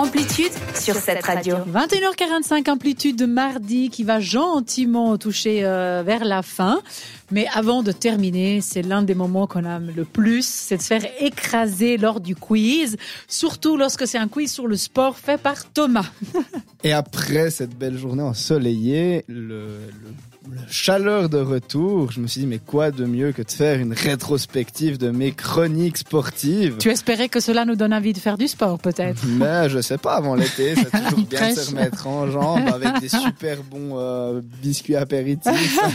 Amplitude sur cette radio. 21h45 amplitude de mardi qui va gentiment toucher euh, vers la fin. Mais avant de terminer, c'est l'un des moments qu'on aime le plus, c'est de se faire écraser lors du quiz, surtout lorsque c'est un quiz sur le sport fait par Thomas. Et après cette belle journée ensoleillée, le, chaleur de retour, je me suis dit, mais quoi de mieux que de faire une rétrospective de mes chroniques sportives? Tu espérais que cela nous donne envie de faire du sport, peut-être? Mais je sais pas, avant l'été, c'est toujours bien de se remettre en jambes avec des super bons euh, biscuits apéritifs.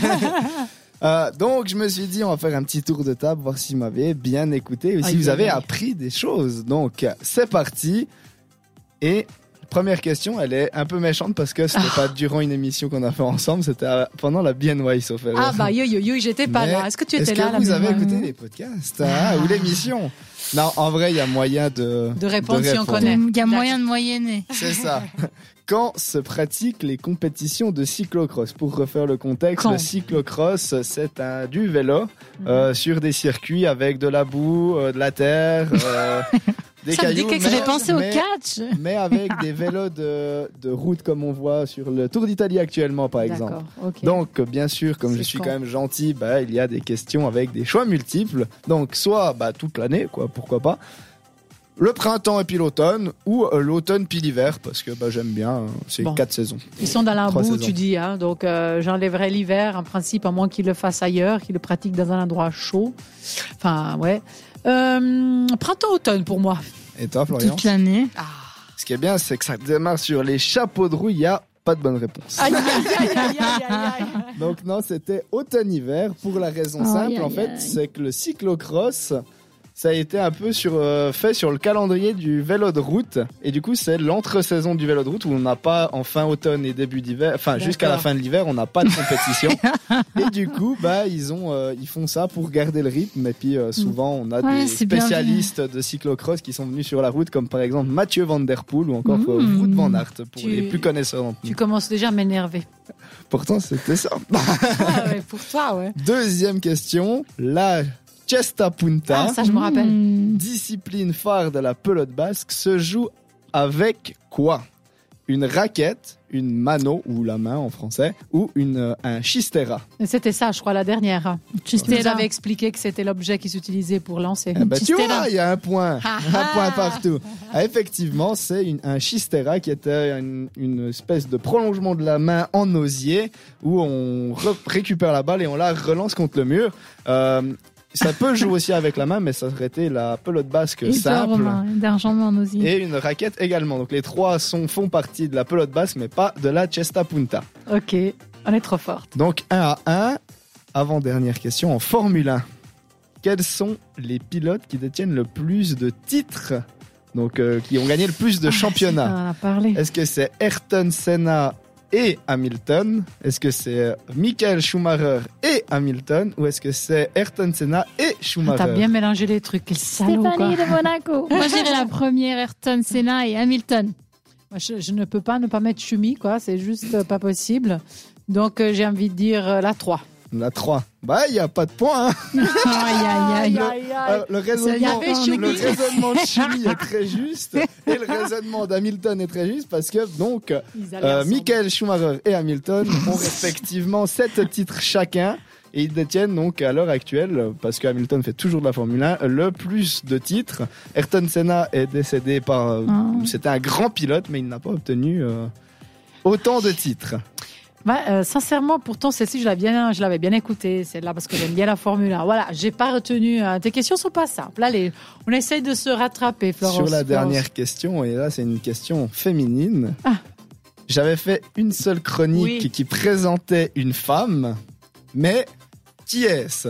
Euh, donc, je me suis dit, on va faire un petit tour de table, voir si vous m'avez bien écouté et si vous avez appris des choses. Donc, c'est parti. Et Première question, elle est un peu méchante parce que c'était pas durant une émission qu'on a fait ensemble, c'était pendant la BNY, sauf Ah bah yo yo yo, j'étais pas là. Est-ce que tu étais là Est-ce que vous avez écouté les podcasts hein, ou l'émission? Non, en vrai, il y a moyen de de répondre si on connaît. Il y a moyen de moyenner. C'est ça. Quand se pratiquent les compétitions de cyclocross? Pour refaire le contexte, le cyclocross, c'est un du vélo mhm. euh, sur des circuits avec de la boue, euh, de la terre. Euh, des ça cailloux, me dit pensé au catch. Mais avec des vélos de, de, route comme on voit sur le Tour d'Italie actuellement, par exemple. Donc, bien sûr, comme je suis quand même gentil, bah, il y a des questions avec des choix multiples. Donc, soit bah, toute l'année, quoi, pourquoi pas. Le printemps et puis l'automne, ou euh, l'automne puis l'hiver, parce que bah, j'aime bien, hein, c'est quatre saisons. Ils sont dans la boue, tu dis, hein, donc euh, j'enlèverai l'hiver, en principe, à moins qu'ils le fassent ailleurs, qu'ils le pratiquent dans un endroit chaud. Enfin, ouais. Euh, printemps-automne pour moi. Et toi, Florian Toute l'année. Ah. Ce qui est bien, c'est que ça démarre sur les chapeaux de roue. Il n'y a pas de bonne réponse. Aïe, aïe, aïe, aïe Donc non, c'était automne-hiver pour la raison simple, en fait, c'est que le cyclocross ça a été un peu sur, euh, fait sur le calendrier du vélo de route. Et du coup, c'est l'entre-saison du vélo de route où on n'a pas en fin automne et début d'hiver, enfin jusqu'à la fin de l'hiver, on n'a pas de compétition. et du coup, bah ils ont, euh, ils font ça pour garder le rythme. Et puis euh, souvent, on a des spécialistes de cyclocross qui sont venus sur la route, comme par exemple Mathieu Van Der Poel ou encore mmh. Wout Van Aert pour les plus connaisseurs. Tu commences déjà à m'énerver. Pourtant, c'était ça. ah ouais, pour toi, ouais. Deuxième question. Là, Chesta Punta, ah, ça je me rappelle. Hmm. discipline phare de la pelote basque, se joue avec quoi? Une raquette, une mano, ou la main en français, ou une, euh, un chistera. C'était ça, je crois, la dernière. Chistera. Vous avez expliqué que c'était l'objet qui s'utilisait pour lancer. Eh ben, tu vois, il y a un point. un point partout. Ah, effectivement, c'est un chistera qui était une, espèce de prolongement de la main en osier où on récupère la balle et on la relance contre le mur. Euh, ça peut jouer aussi avec la main, mais ça serait été la pelote basque simple. D'argent Et une raquette également. Donc les trois sont, font partie de la pelote basque, mais pas de la Cesta Punta. Ok, on est trop forte. Donc 1 à 1. Avant dernière question en Formule 1. Quels sont les pilotes qui détiennent le plus de titres? Donc euh, qui ont gagné le plus de ah, championnats. Est-ce que c'est Ayrton Senna et Hamilton Est-ce que c'est euh, Michael Schumacher et Hamilton ou est-ce que c'est Ayrton Senna et Schumacher T'as bien mélangé les trucs, quel salaud Stéphanie de Monaco. Moi j'irai la première, Ayrton Senna et Hamilton. Moi, je, ne peux pas ne pas mettre Schumi, quoi, c'est juste euh, pas possible. Donc euh, j'ai envie de dire la 3. La 3. Bah, il n'y a pas de point. Hein. aïe, aïe, aïe, le, raisonnement, le raisonnement de Chimie est très juste et le raisonnement d'Hamilton est très juste parce que donc euh, Michael Schumacher et Hamilton ont respectivement 7 titres chacun. Et ils détiennent donc à l'heure actuelle, parce que Hamilton fait toujours de la Formule 1, le plus de titres. Ayrton Senna est décédé par... Euh, ah. C'était un grand pilote, mais il n'a pas obtenu euh, autant de titres. Bah, euh, sincèrement, pourtant, celle-ci, je l'avais bien, je l'avais bien écoutée, celle-là, parce que j'aime bien la Formule 1. Voilà, j'ai pas retenu. Euh, tes questions sont pas simples. Allez, on essaye de se rattraper, Florence. Sur la dernière question, et là, c'est une question féminine. Ah. J'avais fait une seule chronique qui présentait une femme, mais qui est-ce?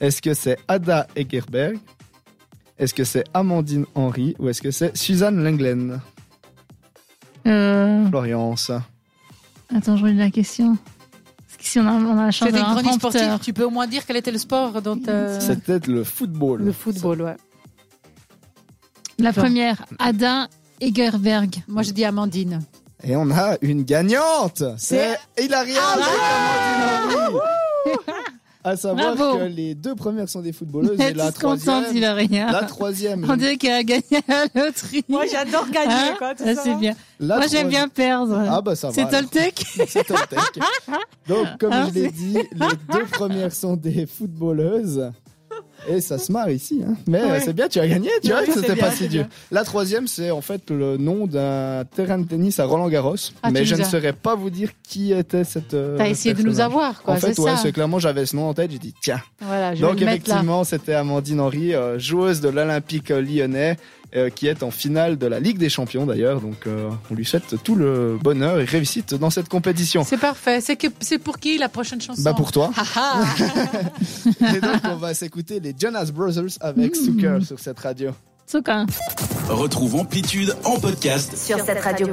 Est-ce que c'est Ada Egerberg? Est-ce que c'est Amandine Henry? Ou est-ce que c'est Suzanne Lenglen? Euh... Florence. Attends, je relis la question. Parce que si on a, on a la chance sportive. Tu peux au moins dire quel était le sport dont. Euh... C'était le football. Le football, ouais. La première, Ada Egerberg. Moi, je dis Amandine. Et on a une gagnante. C'est Hilaria ah, À savoir Bravo. que les deux premières sont des footballeuses Elle et est la toute contente, troisième, il a rien. la troisième, On dirait qu'elle a gagné à la loterie. Moi, j'adore gagner, Hein quoi. tout Ah, ça. c'est bien. la Moi, j'aime bien perdre. Ah bah ça va. c'est alors. Toltec C'est Toltec. Donc, comme Ah, je l'ai dit, les deux premières sont des footballeuses. Et ça se marre ici, hein. Mais Ouais. euh, c'est bien, tu as gagné, tu vois c'était pas si dur. La troisième, c'est en fait le nom d'un terrain de tennis à Roland Garros. Ah, mais je ne saurais pas vous dire qui était cette. euh, T'as essayé de nous avoir, quoi. En fait, ouais, c'est clairement, j'avais ce nom en tête, j'ai dit, tiens. Voilà, je Donc, vais effectivement, c'était Amandine Henry, euh, joueuse de l'Olympique lyonnais, euh, qui est en finale de la Ligue des Champions d'ailleurs. Donc, euh, on lui souhaite tout le bonheur et réussite dans cette compétition. C'est parfait. C'est que c'est pour qui la prochaine chanson? Bah, pour toi. Ah, ah. Et donc, on va s'écouter les Jonas Brothers avec Mmh. Zucker sur cette radio. Zucker. Retrouve Amplitude en podcast Sur cette radio.